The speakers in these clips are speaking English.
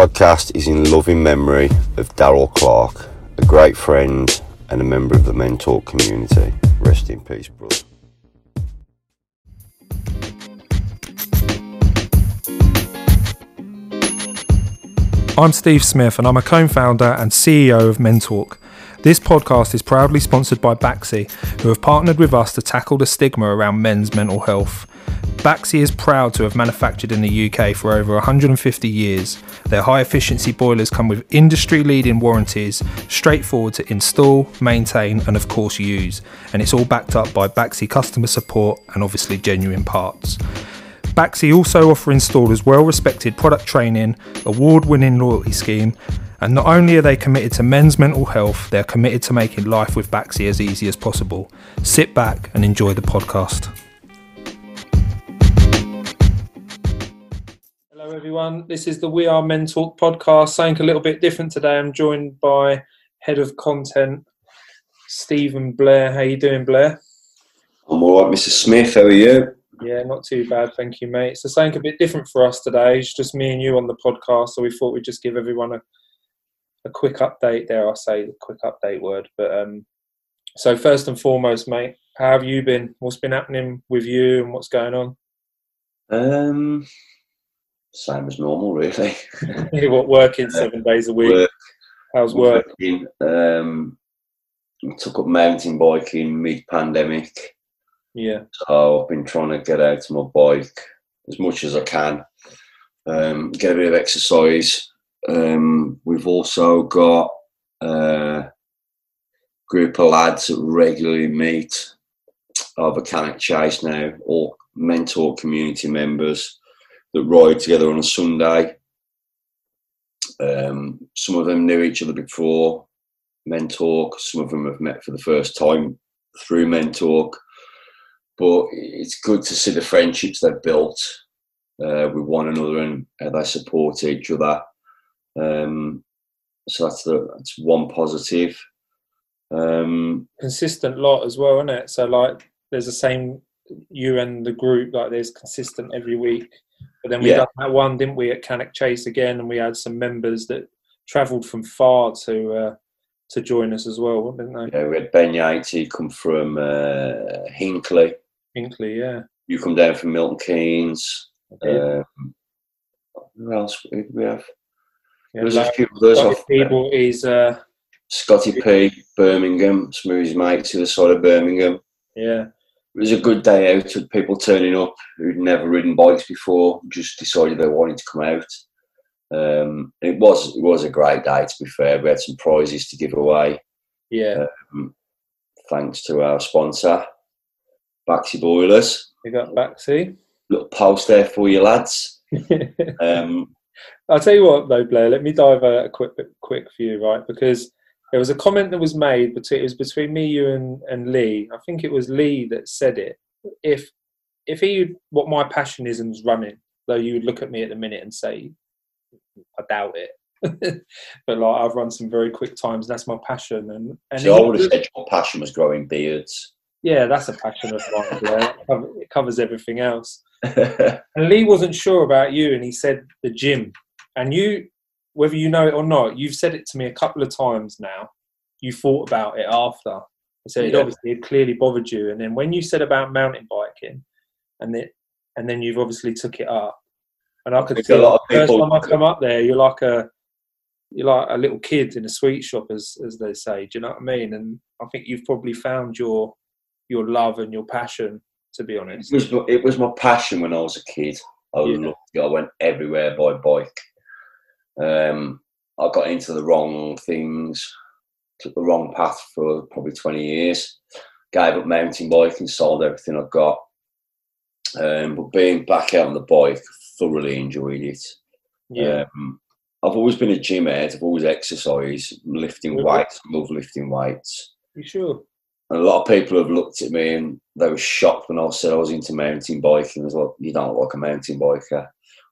podcast is in loving memory of Darryl Clarke, a great friend and a member of the Mentalk community. Rest in peace, brother. I'm Steve Smith and I'm a co founder and CEO of Mentalk. This podcast is proudly sponsored by Baxi, who have partnered with us to tackle the stigma around men's mental health. Baxi is proud to have manufactured in the UK for over 150 years. Their high efficiency boilers come with industry leading warranties, straightforward to install, maintain, and of course use. And it's all backed up by Baxi customer support and obviously genuine parts. Baxi also offer installers well respected product training, award winning loyalty scheme, and not only are they committed to men's mental health, they're committed to making life with Baxi as easy as possible. Sit back and enjoy the podcast. Hello, everyone. This is the We Are Men Talk podcast. Something a little bit different today. I'm joined by Head of Content, Stephen Blair. How you doing, Blair? I'm all right, Mr. Smith. How are you? Yeah, not too bad, thank you, mate. So something a bit different for us today. It's just me and you on the podcast, so we thought we'd just give everyone a, a quick update. There, I say the quick update word. But um, so first and foremost, mate, how have you been? What's been happening with you, and what's going on? Um, same as normal, really. what working seven days a week? Work, How's work? Working, um, took up mountain biking mid-pandemic. Yeah. So I've been trying to get out to my bike as much as I can, um, get a bit of exercise. Um, we've also got a group of lads that regularly meet over Cannock Chase now, or Mentalk community members that ride together on a Sunday. Um, some of them knew each other before Mentalk. Some of them have met for the first time through Mentalk but it's good to see the friendships they've built uh, with one another and how they support each other. Um, so that's the that's one positive. Um, consistent lot as well, isn't it? So like, there's the same you and the group like there's consistent every week. But then we yeah. done that one, didn't we, at Cannock Chase again, and we had some members that travelled from far to uh, to join us as well, didn't they? Yeah, we had Ben Yates, he come from uh, Hinckley, Hinckley, yeah. You come down from Milton Keynes. Um, who else did we have? Yeah, there's a few others off people is uh, Scotty P, Birmingham, some of his mates the side of Birmingham. Yeah. It was a good day out with people turning up who'd never ridden bikes before, just decided they wanted to come out. Um, it was it was a great day to be fair. We had some prizes to give away. Yeah. Um, thanks to our sponsor, Baxi Boilers. We got Baxi. Little post there for you lads. um, I'll tell you what though, Blair. Let me dive a quick, quick for you, right? Because there was a comment that was made between it was between me, you, and, and Lee. I think it was Lee that said it. If if he what my passion is and was running, though, you would look at me at the minute and say, I doubt it. but like I've run some very quick times. And that's my passion. And, and so I would have said your passion was growing beards. Yeah, that's a passion of mine. Yeah, it covers everything else. and Lee wasn't sure about you, and he said the gym. And you, whether you know it or not, you've said it to me a couple of times now. You thought about it after, so it yeah. obviously it clearly bothered you. And then when you said about mountain biking, and it, and then you've obviously took it up. And I could see the first time I come up there, you're like a you're like a little kid in a sweet shop, as as they say. Do you know what I mean? And I think you've probably found your your love and your passion. To be honest, it was, it was my passion when I was a kid. I yeah. loved it. I went everywhere by bike. Um, I got into the wrong things, took the wrong path for probably 20 years. Gave up mountain biking, sold everything I've got. Um, but being back out on the bike, thoroughly enjoyed it. Yeah. Um, I've always been a gym head. I've always exercised, lifting weights. Love lifting weights. You sure? And a lot of people have looked at me and they were shocked when I said I was into mountain biking. I was like, you don't look like a mountain biker.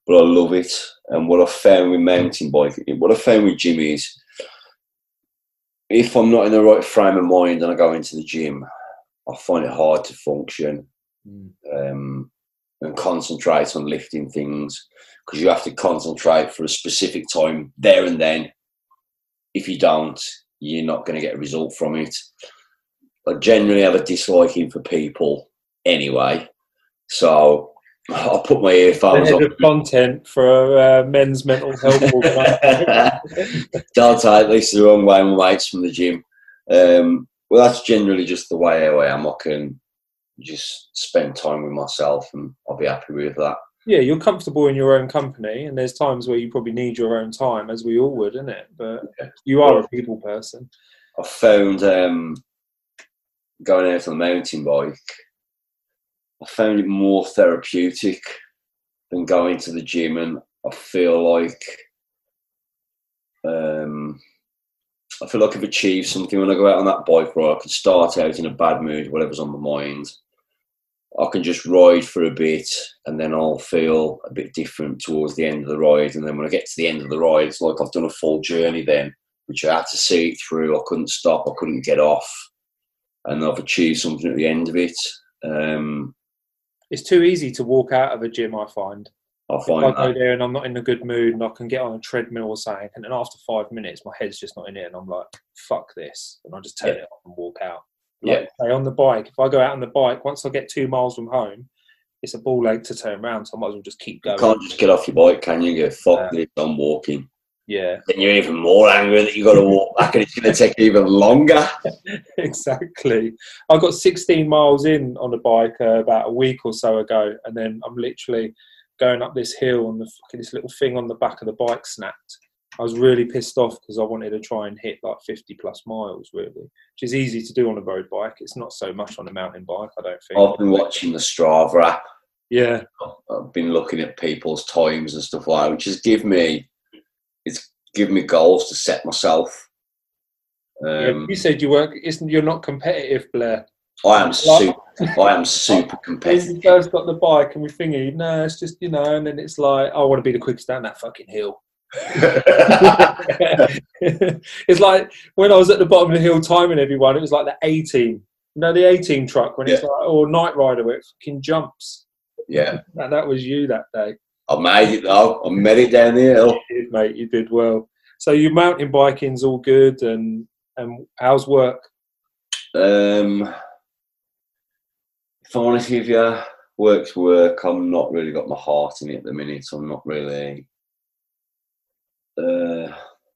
But I love it. And what I found with mountain biking, what I found with gym is if I'm not in the right frame of mind and I go into the gym, I find it hard to function. Mm. Um, and concentrate on lifting things because you have to concentrate for a specific time there and then. If you don't, you're not going to get a result from it. I generally have a disliking for people anyway, so I'll put my earphones on. content for uh, men's mental health. don't take this the wrong way, my mates from the gym. Um, well, that's generally just the way I am. I can just spend time with myself, and I'll be happy with that. Yeah, you're comfortable in your own company, and there's times where you probably need your own time, as we all would, isn't it? But yeah. you are a people person. I found um, going out on the mountain bike. I found it more therapeutic than going to the gym, and I feel like um, I feel like I've achieved something when I go out on that bike ride. I can start out in a bad mood, whatever's on my mind. I can just ride for a bit and then I'll feel a bit different towards the end of the ride. And then when I get to the end of the ride, it's like I've done a full journey then, which I had to see through. I couldn't stop, I couldn't get off. And I've achieved something at the end of it. Um, it's too easy to walk out of a gym, I find. I find if I go there and I'm not in a good mood and I can get on a treadmill or something, and then after five minutes, my head's just not in it, and I'm like, "Fuck this," and I just turn yeah. it off and walk out. Like, yeah. on the bike, if I go out on the bike, once I get two miles from home, it's a ball ache to turn around, so I might as well just keep going. You can't just get off your bike, can you? Go fuck this, I'm walking. Yeah. Then you're even more angry that you've got to walk back and it's going to take even longer. exactly. I got 16 miles in on a bike uh, about a week or so ago, and then I'm literally going up this hill and the this little thing on the back of the bike snapped. I was really pissed off because I wanted to try and hit like 50 plus miles, really, which is easy to do on a road bike. It's not so much on a mountain bike, I don't think. I've been watching the Strava app. Yeah. I've been looking at people's times and stuff like that, which has given me, it's given me goals to set myself. Um, yeah, you said you weren't, isn't, you're not competitive, Blair. I am super. I am super competitive. We first got the bike and we thingy, no, it's just you know, and then it's like, I want to be the quickest down that fucking hill. it's like when I was at the bottom of the hill timing everyone, it was like the A-Team, you know, the A-Team truck when yeah. it's like, or Knight Rider where it fucking jumps. Yeah. That, that was you that day. I made it though. I made it down the hill. You did, mate. You did well. So your mountain biking's all good, and and how's work? Um, if I'm honest with you, work's work. I'm not really got my heart in it at the minute. I'm not really, uh,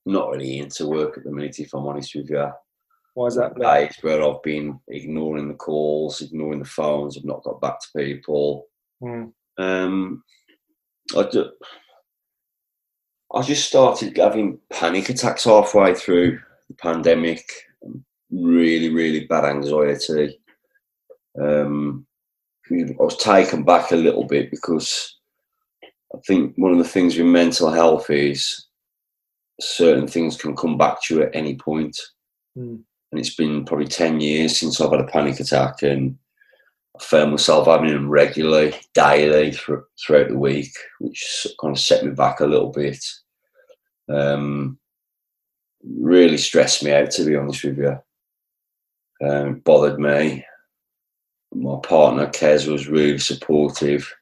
not really into work at the minute. If I'm honest with you. Why is that? Place where I've been ignoring the calls, ignoring the phones. I've not got back to people. Mm. Um, I just, I just started having panic attacks halfway through the pandemic. Really, really bad anxiety. Um, I was taken back a little bit because I think one of the things with mental health is certain things can come back to you at any point. Mm. And it's been probably 10 years since I've had a panic attack, and found myself having them regularly, daily throughout the week, which kind of set me back a little bit. Um, really stressed me out, to be honest with you. Um, bothered me my partner Kez was really supportive,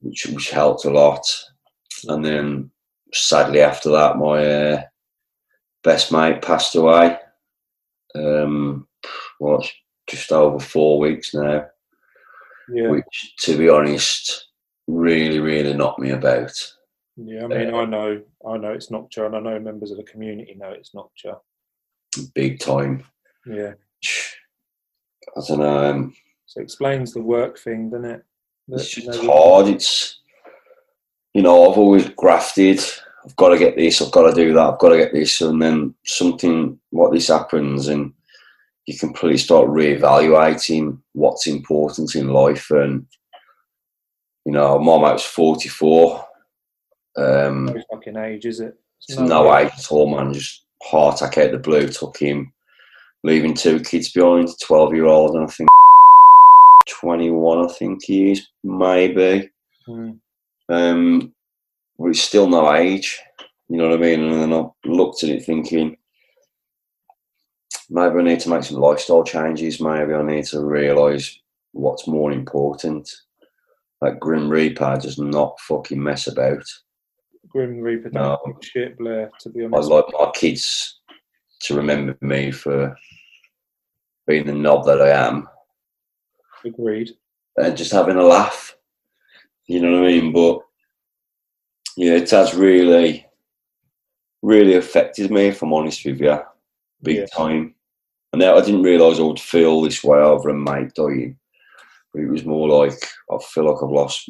which which helped a lot. And then sadly after that, my uh, best mate passed away. Um, just over four weeks now. Yeah. Which, to be honest, really, really knocked me about. Yeah, I mean, uh, I know, I know it's knocked you, and I know members of the community know it's knocked you. Big time. Yeah. I don't know. Um, so it explains the work thing, doesn't it? it's just hard. It's you know, I've always grafted. I've got to get this. I've got to do that. I've got to get this, and then something like this happens, and you completely start reevaluating what's important in life. And you know, my mate was forty four. Um, no fucking age, is it? It's no, no age at all, man. Just heart attack out the blue. Took him leaving two kids behind, 12 year old, and I think 21, I think he is, maybe. Mm. Um, but it's still no age, you know what I mean? And then I looked at it thinking, maybe I need to make some lifestyle changes, maybe I need to realise what's more important. Like Grim Reaper does not fucking mess about. Grim Reaper No. shit, Blair. To be honest. I like my kids to remember me for being the knob that I am agreed. and just having a laugh. You know what I mean? But yeah, it has really, really affected me, if I'm honest with you, big Yeah. time. And now I didn't realise I would feel this way over a mate dying. But it was more like I feel like I've lost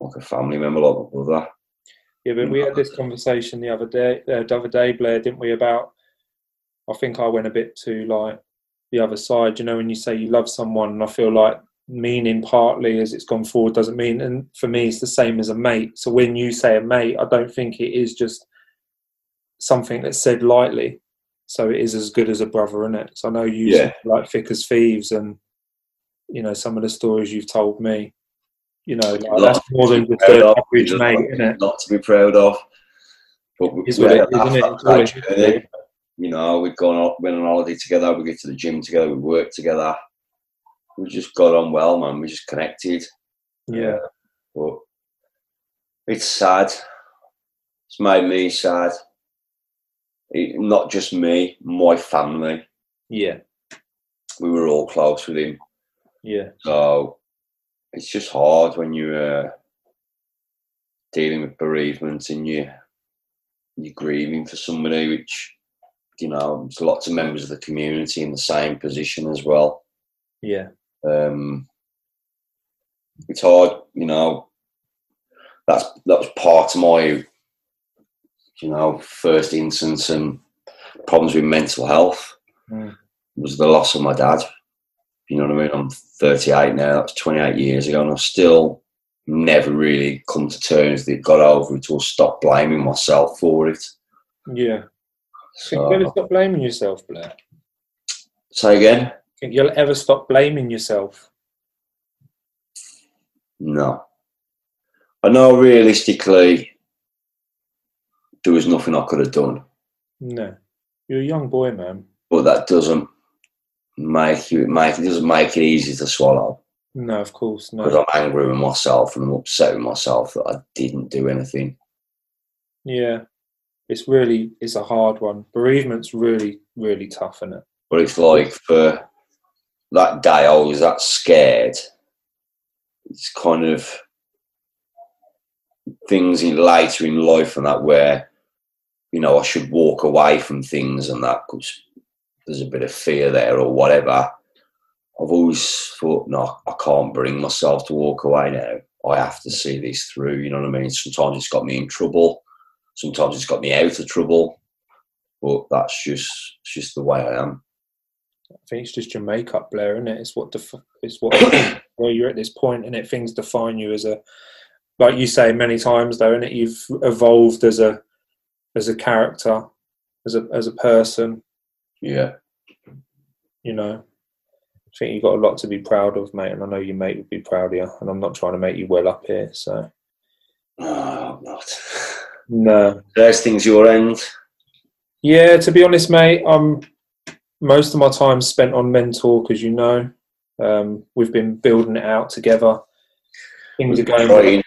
like a family member, like a brother. Yeah, but we had this conversation the other day, uh, the other day, Blair, didn't we? About I think I went a bit too like the other side. You know, when you say you love someone, and I feel like meaning partly as it's gone forward doesn't mean. And for me, it's the same as a mate. So when you say a mate, I don't think it is just something that's said lightly. So it is as good as a brother, is it? So I know you Yeah. like thick as thieves, and you know some of the stories you've told me. You know, like, that's more than just of, average mate, isn't it? Not to be proud of. But we Is we had it is, a isn't it? laugh that journey. You know, we'd gone on, went on holiday together, we get to the gym together, we worked together. We just got on well, man. We just connected. Yeah, But it's sad. It's made me sad. Not just me, my family. yeah, We were all close with him. yeah, So it's just hard when you're uh, dealing with bereavement and you you're grieving for somebody, which you know, there's lots of members of the community in the same position as well. yeah, Um, it's hard, you know. That's that was part of my, you know, first instance and problems with mental health Mm. was the loss of my dad. You know what I mean? I'm 38 now. That's 28 years ago, and I've still never really come to terms that got over it or stopped blaming myself for it. yeah. Think you'll ever So, stop blaming yourself, Blair? say again? Think you'll ever stop blaming yourself? No. I know realistically there was nothing I could have done, No. You're a young boy, man. but that doesn't make you make it doesn't make it easy to swallow No, of course, not. because. I'm angry with myself and I'm upset with myself that I didn't do anything. Yeah. It's really, it's a hard one. Bereavement's really, really tough, isn't it? But it's like for that day I was that scared. It's kind of things in later in life and that where you know I should walk away from things and that because there's a bit of fear there or whatever. I've always thought, no, I can't bring myself to walk away now. I have to see this through. You know what I mean? Sometimes it's got me in trouble. Sometimes it's got me out of trouble. But that's just it's just the way I am. I think it's just your makeup, Blair, isn't it? It's what def- it's what where you're at this point, and it things define you as a, like you say many times, though, and it you've evolved as a, as a character, as a as a person. Yeah. You know, I think you've got a lot to be proud of, mate, and I know your mate would be proud of you. And I'm not trying to make you well up here, so No, I'm not. no. There's things your end. Yeah, to be honest, mate, I'm most of my time spent on Mentalk, as you know. Um, we've been building it out together. Things are going.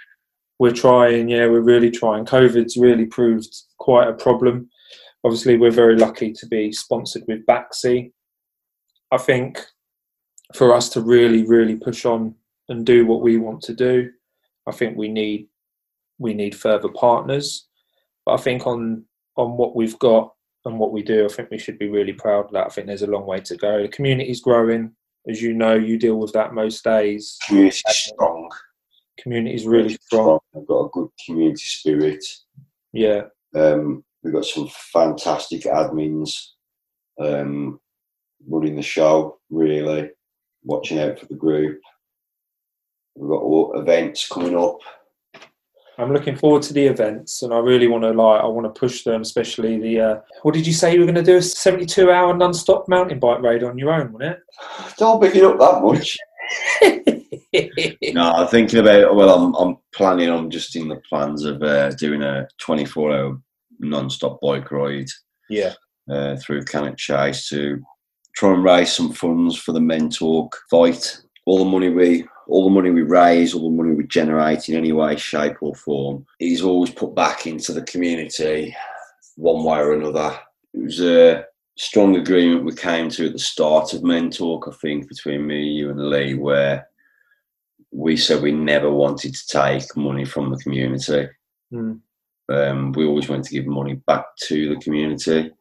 We're trying, yeah, we're really trying. COVID's really proved quite a problem. Obviously, we're very lucky to be sponsored with Baxi. I think for us to really, really push on and do what we want to do, I think we need we need further partners. But I think on on what we've got and what we do, I think we should be really proud of that. I think there's a long way to go. The community's growing, as you know. You deal with that most days. Community is really strong. I've got a good community spirit. Yeah, Um, we've got some fantastic admins um, running the show, really, watching out for the group. We've got all events coming up. I'm looking forward to the events, and I really want to like. I want to push them, especially the. Uh, what did you say you were going to do? A 72 hour non-stop mountain bike raid on your own, wasn't it? Don't pick it up that much. no, I'm thinking about. Well, I'm I'm planning. I'm just in the plans of uh, doing a 24 hour non-stop bike ride yeah, uh, through Cannock Chase to try and raise some funds for the Men Talk fight. All the money we all the money we raise, all the money we generate in any way, shape, or form is always put back into the community one way or another. It was a strong agreement we came to at the start of Men Talk, I think, between me, you, and Lee, where we said we never wanted to take money from the community. Mm. Um, we always wanted to give money back to the community,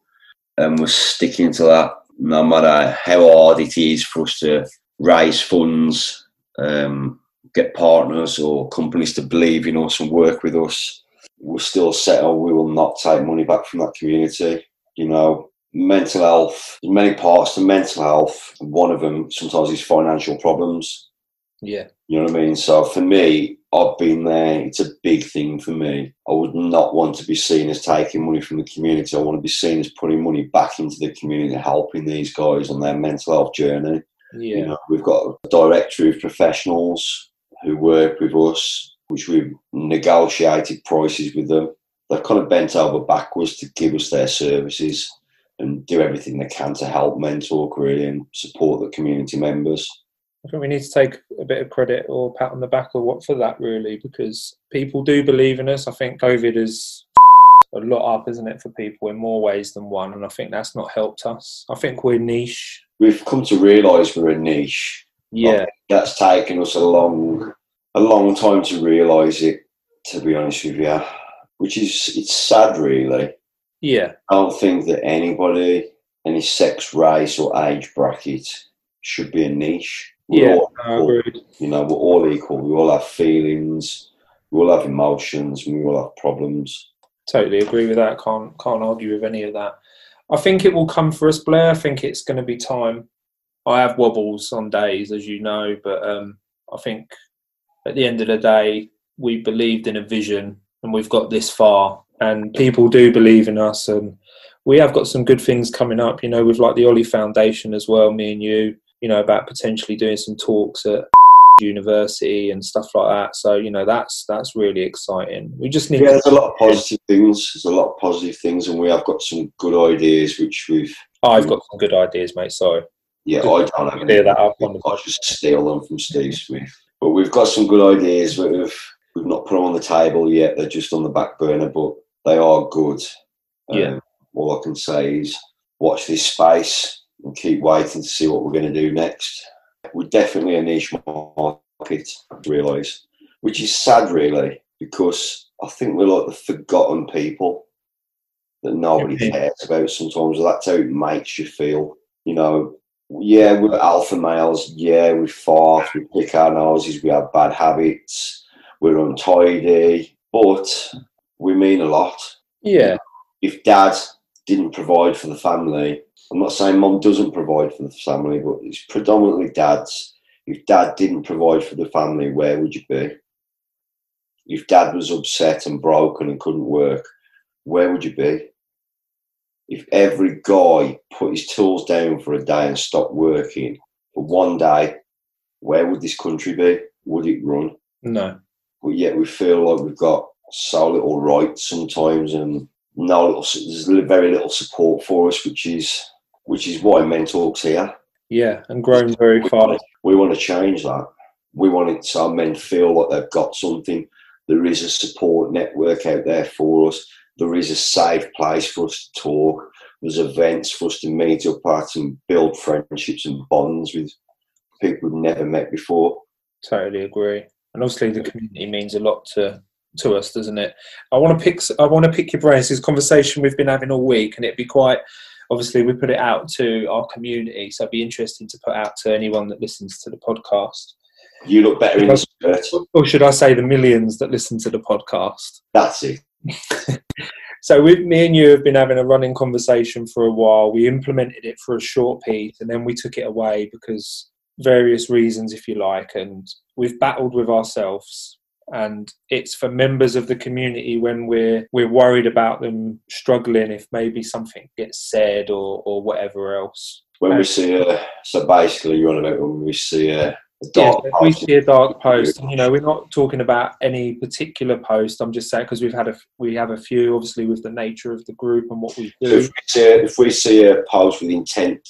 and we're sticking to that no matter how hard it is for us to raise funds, um, get partners or companies to believe in us and work with us. We're still set on we will not take money back from that community. You know, mental health, many parts to mental health. One of them sometimes is financial problems. Yeah. You know what I mean? So for me, I've been there. It's a big thing for me. I would not want to be seen as taking money from the community. I want to be seen as putting money back into the community, helping these guys on their mental health journey. Yeah. You know, we've got a directory of professionals who work with us, which we've negotiated prices with them. They've kind of bent over backwards to give us their services and do everything they can to help Mentalk, really and support the community members. I think we need to take a bit of credit or pat on the back or what for that really, because people do believe in us. I think COVID has a lot up, isn't it, for people in more ways than one, and I think that's not helped us. I think we're niche. We've come to realise we're a niche. Yeah, That's taken us a long, a long time to realise it. To be honest with you, which is it's sad, really. yeah, I don't think that anybody, any sex, race, or age bracket should be a niche. We're yeah. all. You know, we're all equal. We all have feelings. We all have emotions. And we all have problems. Totally agree with that. Can't can't argue with any of that. I think it will come for us, Blair. I think it's going to be time. I have wobbles on days, as you know, but um, I think at the end of the day, we believed in a vision, and we've got this far, and people do believe in us, and we have got some good things coming up. You know, with like the Ollie Foundation as well. Me and you, you know, about potentially doing some talks at university and stuff like that. So you know, that's that's really exciting. We just need Yeah, there's a lot of positive things. There's a lot of positive things, and we have got some good ideas, which we've. I've got some good ideas, mate. Sorry. Yeah, Just I don't have any. that up on the I just steal them from Steve Smith. But we've got some good ideas. But we've we've not put them on the table yet. They're just on the back burner, but they are good. Yeah. Um, all I can say is watch this space and keep waiting to see what we're going to do next. We're definitely a niche market, I realise, which is sad, really, because I think we're like the forgotten people that nobody Okay. cares about sometimes. That's how it makes you feel. You know, yeah, we're alpha males. Yeah, we fart, we pick our noses, we have bad habits, we're untidy, but we mean a lot Yeah. if dad didn't provide for the family, I'm not saying mum doesn't provide for the family, but it's predominantly dad's. If dad didn't provide for the family, where would you be? If dad was upset and broken and couldn't work, where would you be? If every guy put his tools down for a day and stopped working for one day, where would this country be? Would it run? No. but yet we feel like we've got so little rights sometimes and no little there's very little support for us which is which is why men talks here Yeah, and grown very we fast. want, to, we want to change that we want it so men feel like they've got something there is a support network out there for us there is a safe place for us to talk there's events for us to meet up at and build friendships and bonds with people we've never met before Totally agree. And obviously, the community means a lot to to us, doesn't it? I want to pick. I want to pick your brains. This conversation we've been having all week, and it'd be quite. Obviously, we put it out to our community, so it'd be interesting to put out to anyone that listens to the podcast, you look better in the skirt or should I say, the millions that listen to the podcast. that's it So, with me and you have been having a running conversation for a while. We implemented it for a short piece, and then we took it away because various reasons, if you like, and we've battled with ourselves. And it's for members of the community when we're we're worried about them struggling if maybe something gets said or or whatever else. when we see a so basically you're on about when we see a, Yeah, dark if we post, see a dark post, and, you know, we're not talking about any particular post. I'm just saying because we've had a we have a few, obviously, with the nature of the group and what we so do. if we see a, if we see a post with intent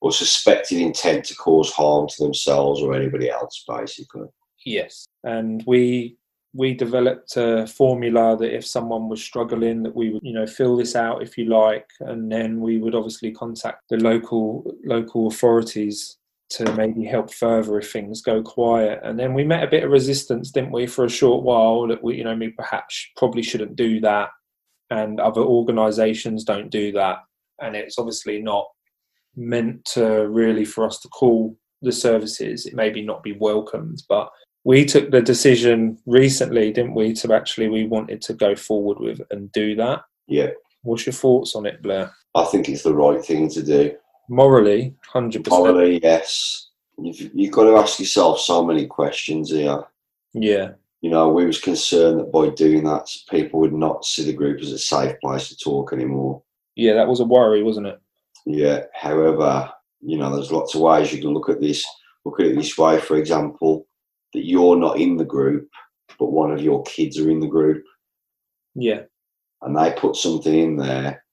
or suspected intent to cause harm to themselves or anybody else, basically. Yes, and we we developed a formula that if someone was struggling that we would you know fill this out if you like. And then we would obviously contact the local local authorities to maybe help further if things go quiet. And then we met a bit of resistance didn't we for a short while that we you know we perhaps probably shouldn't do that. And other organizations don't do that. And it's obviously not meant to really for us to call the services. It maybe not be welcomed but we took the decision recently, didn't we, to actually we wanted to go forward with and do that. Yeah. What's your thoughts on it, Blair? I think it's the right thing to do. Morally, hundred percent. Morally, yes. You've, you've got to ask yourself so many questions here. Yeah. You know, we was concerned that by doing that, people would not see the group as a safe place to talk anymore. Yeah, that was a worry, wasn't it? Yeah. However, you know, there's lots of ways you can look at this. Look at it this way, for example that you're not in the group, but one of your kids are in the group. Yeah. And they put something in there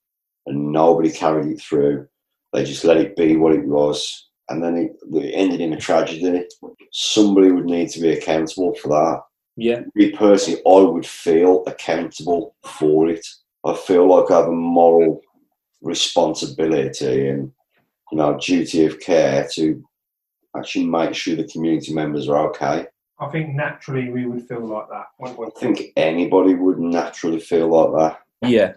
and nobody carried it through. They just let it be what it was. And then it, it ended in a tragedy. Somebody would need to be accountable for that. Yeah. Me personally, I would feel accountable for it. I feel like I have a moral responsibility and you know duty of care to actually make sure the community members are okay. I think naturally we would feel like that. I think anybody would naturally feel like that. Yeah.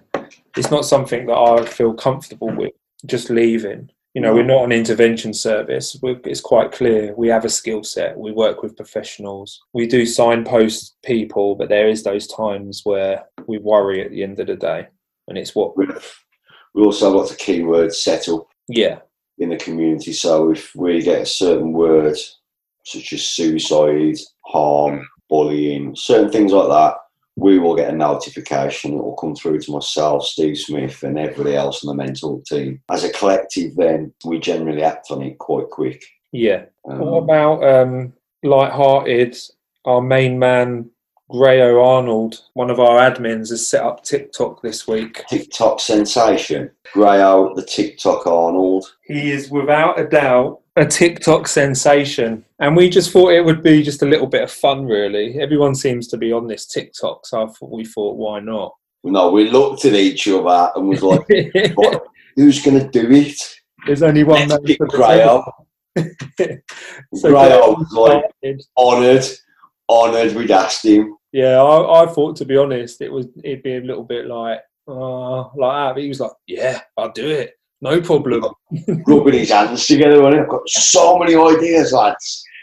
It's not something that I feel comfortable with just leaving. You know, we're not an intervention service. We're, it's quite clear we have a skill set. We work with professionals. We do signpost people, but there is those times where we worry at the end of the day, and it's what we also have lots of keywords settle. Yeah, in the community. So if we get a certain word, such as suicide, harm, bullying, certain things like that, we will get a notification. It will come through to myself, Steve Smith, and everybody else in the Mentalk team. As a collective, then we generally act on it quite quick. Yeah. Um, what about um, light-hearted? Our main man Grayo Arnold, one of our admins, has set up TikTok this week. TikTok sensation. Grayo, the TikTok Arnold. He is without a doubt a TikTok sensation. And we just thought it would be just a little bit of fun, really. Everyone seems to be on this TikTok, so I thought, we thought, why not? No, we looked at each other and was like, who's going to do it? There's only one man. Grayo. so Grayo was like honoured, honoured we'd asked him yeah, I, I thought to be honest, it was it'd be a little bit like uh, like that. But he was like, "Yeah, I'll do it, no problem." Rubbing his hands together, and I've got so many ideas, lads.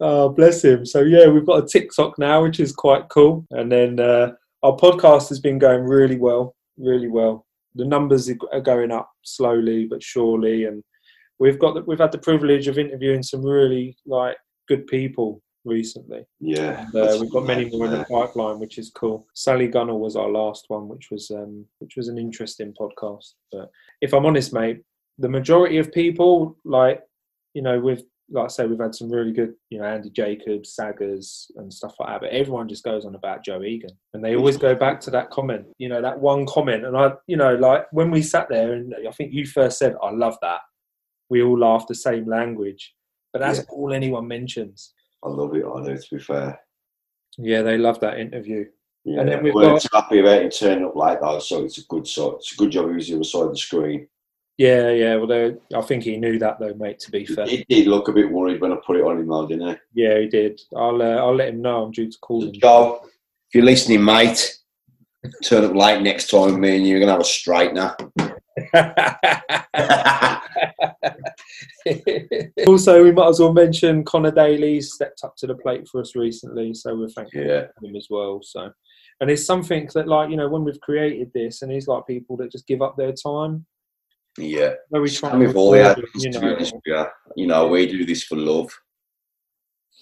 Oh, bless him. So yeah, we've got a TikTok now, which is quite cool, and then uh, our podcast has been going really well, really well. The numbers are going up slowly but surely, and we've got the, we've had the privilege of interviewing some really like good people recently. Yeah, and, uh, we've got many more in the pipeline, which is cool. Sally Gunner was our last one, which was um, which was an interesting podcast. But if I'm honest, mate, the majority of people, like you know, with like I say, we've had some really good, you know, Andy Jacobs, Saggers, and stuff like that. But everyone just goes on about Joe Egan, and they always go back to that comment, you know, that one comment. And I, you know, like when we sat there, and I think you first said, "I love that." We all laugh the same language, but that's yeah. all anyone mentions. I love it. I know to be fair. Yeah, they love that interview. Yeah, and then we've we're got, happy about it turning up like that, so it's a good so it's a good job he was the other side of the screen. Yeah, yeah. Well, I think he knew that though, mate. To be fair, he did look a bit worried when I put it on him, though, didn't he? Yeah, he did. I'll uh, I'll let him know. I'm due to call him. Joe, if you're listening, mate, turn up late next time. Me and you're gonna have a straightener. also, we might as well mention Connor Daly stepped up to the plate for us recently, so we're thankful yeah. for him as well. So, and it's something that, like you know, when we've created this, and he's like people that just give up their time. Yeah, we try with all the you know, yeah, you know, we do this for love.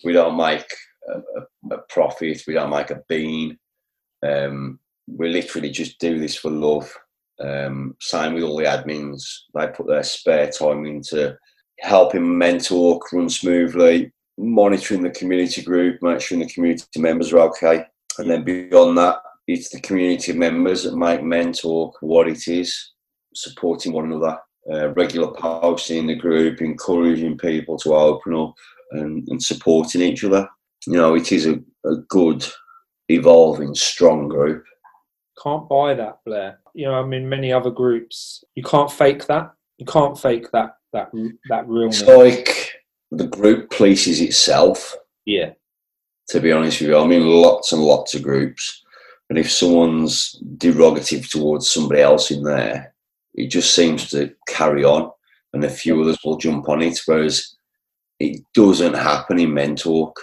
We don't make a, a, a profit. We don't make a bean. Um, we literally just do this for love um, same with all the admins. They put their spare time into helping Mentalk run smoothly, monitoring the community group, make sure the community members are okay. And then beyond that, it's the community members that make Mentalk what it is, supporting one another. uh, regular posting in the group, encouraging people to open up and, and supporting each other. You know, it is a, a good, evolving, strong group. Can't buy that, Blair. You know, I mean, many other groups, you can't fake that. You can't fake that that mm. that realness. It's like the group polices itself. Yeah, To be honest with you, I'm in lots and lots of groups, and if someone's derogative towards somebody else in there, it just seems to carry on, and a few others will jump on it. Whereas it doesn't happen in men talk.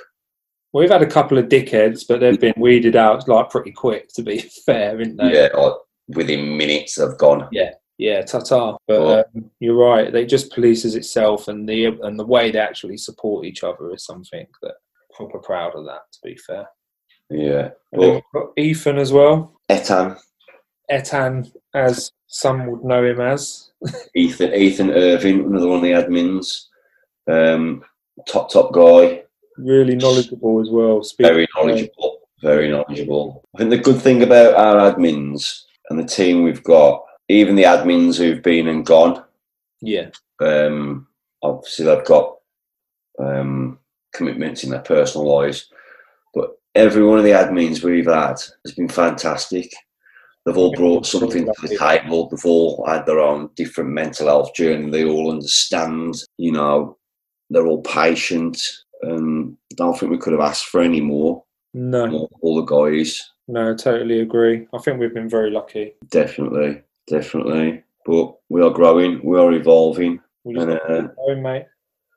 Well, we've had a couple of dickheads, but they've been weeded out like pretty quick. To be fair, isn't they? Yeah, like within minutes they've gone. yeah, yeah, ta-ta. But Well- um, you're right; they just polices itself, and the and the way they actually support each other is something that I'm proper proud of. That, to be fair. Yeah. And Well, we've got Ethan as well, Etan, Etan, as some would know him as. Ethan, Ethan Irving, another one of the admins. Um, top top guy, Really knowledgeable as well. Speaking very knowledgeable, very knowledgeable. I think the good thing about our admins and the team we've got, even the admins who've been and gone, Yeah, um, obviously they've got um, commitments in their personal lives, but every one of the admins we've had has been fantastic. They've all brought something to the table. They've all had their own different mental health journey. They all understand, you know, they're all patient. And I don't think we could have asked for any more. no, All, the guys, no, totally agree. I think we've been very lucky. definitely, definitely. But we are growing, we are evolving. We And, uh, going, mate.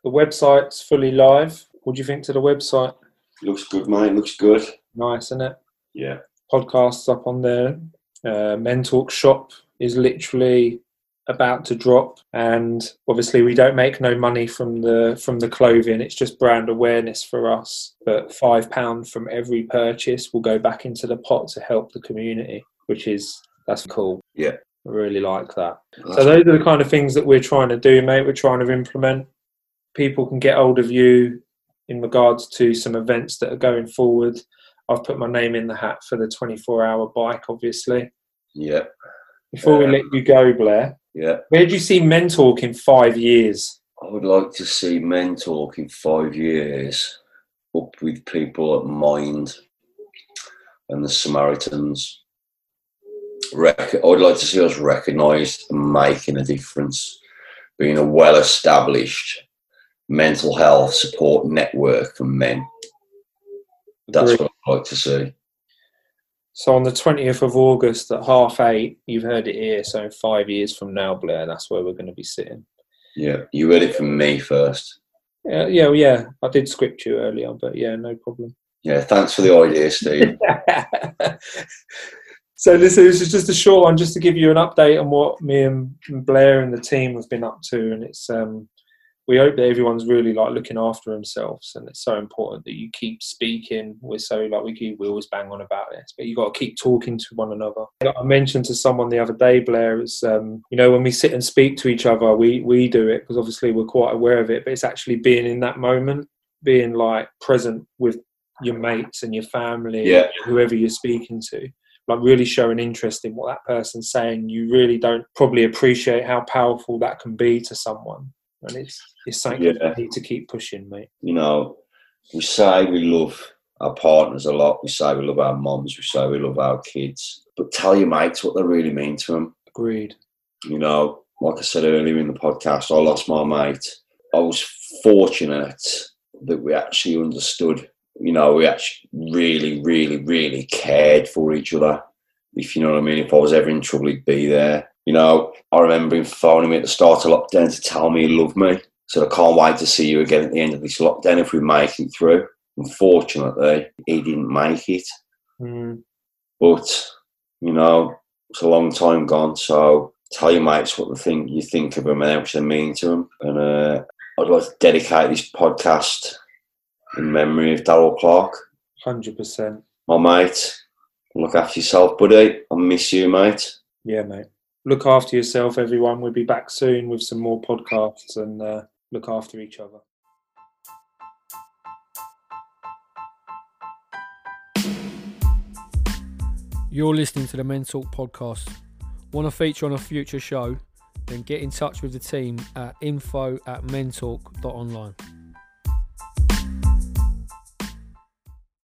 The website's fully live. What do you think to the website? Looks good, mate. Looks good. Nice, isn't it? Yeah. podcasts up on there. Uh, Men Talk Shop is literally about to drop, and obviously we don't make no money from the from the clothing. It's just brand awareness for us. But five pound from every purchase will go back into the pot to help the community, which is that's cool. Yeah. I really like that. That's So those are the kind of things that we're trying to do, mate. We're trying to implement. People can get hold of you in regards to some events that are going forward. I've put my name in the hat for the 24-hour bike, obviously. Yeah, Before we let you go, Blair, yeah. where do you see Men Talk in five years? I would like to see men talk in five years up with people at Mind and the Samaritans. Rec- I would like to see us recognised and making a difference, being a well established mental health support network for men. That's Agreed. what I'd like to see. So on the 20th of August at half eight, you've heard it here. So five years from now, Blair, that's where we're going to be sitting. Yeah, you read it from me first. Yeah, yeah, well, yeah. I did script you earlier, but yeah, no problem. Yeah, thanks for the idea, Steve. so listen, this is just a short one, just to give you an update on what me and Blair and the team have been up to, and it's um, we hope that everyone's really like looking after themselves, and it's so important that you keep speaking. We're so like we keep, we always bang on about this, but you got to keep talking to one another. I mentioned to someone the other day, Blair, it's um, you know when we sit and speak to each other, we we do it because obviously we're quite aware of it, but it's actually being in that moment, being like present with your mates and your family, Yeah. whoever you're speaking to, like really showing interest in what that person's saying. You really don't probably appreciate how powerful that can be to someone, and it's it's something Yeah. you need to keep pushing, mate. you know, we say we love our partners a lot. We say we love our moms. We say we love our kids. But tell your mates what they really mean to them. Agreed. You know, like I said earlier in the podcast, I lost my mate. I was fortunate that we actually understood. You know, we actually really, really, really cared for each other. If you know what I mean. If I was ever in trouble, he'd be there. You know, I remember him phoning me at the start of lockdown to tell me he loved me. So I can't wait to see you again at the end of this lockdown if we make it through. Unfortunately, he didn't make it. Mm, But, you know, it's a long time gone. So tell your mates what the thing you think of them and how much they mean to them. And uh, I'd like to dedicate this podcast in memory of Darryl Clarke, Hundred percent. my mate. Look after yourself, buddy. I miss you, mate. Yeah, mate. Look after yourself, everyone. We'll be back soon with some more podcasts and uh, look after each other. You're listening to the Men Talk podcast. Want to feature on a future show? then get in touch with the team at info at mentalk.online.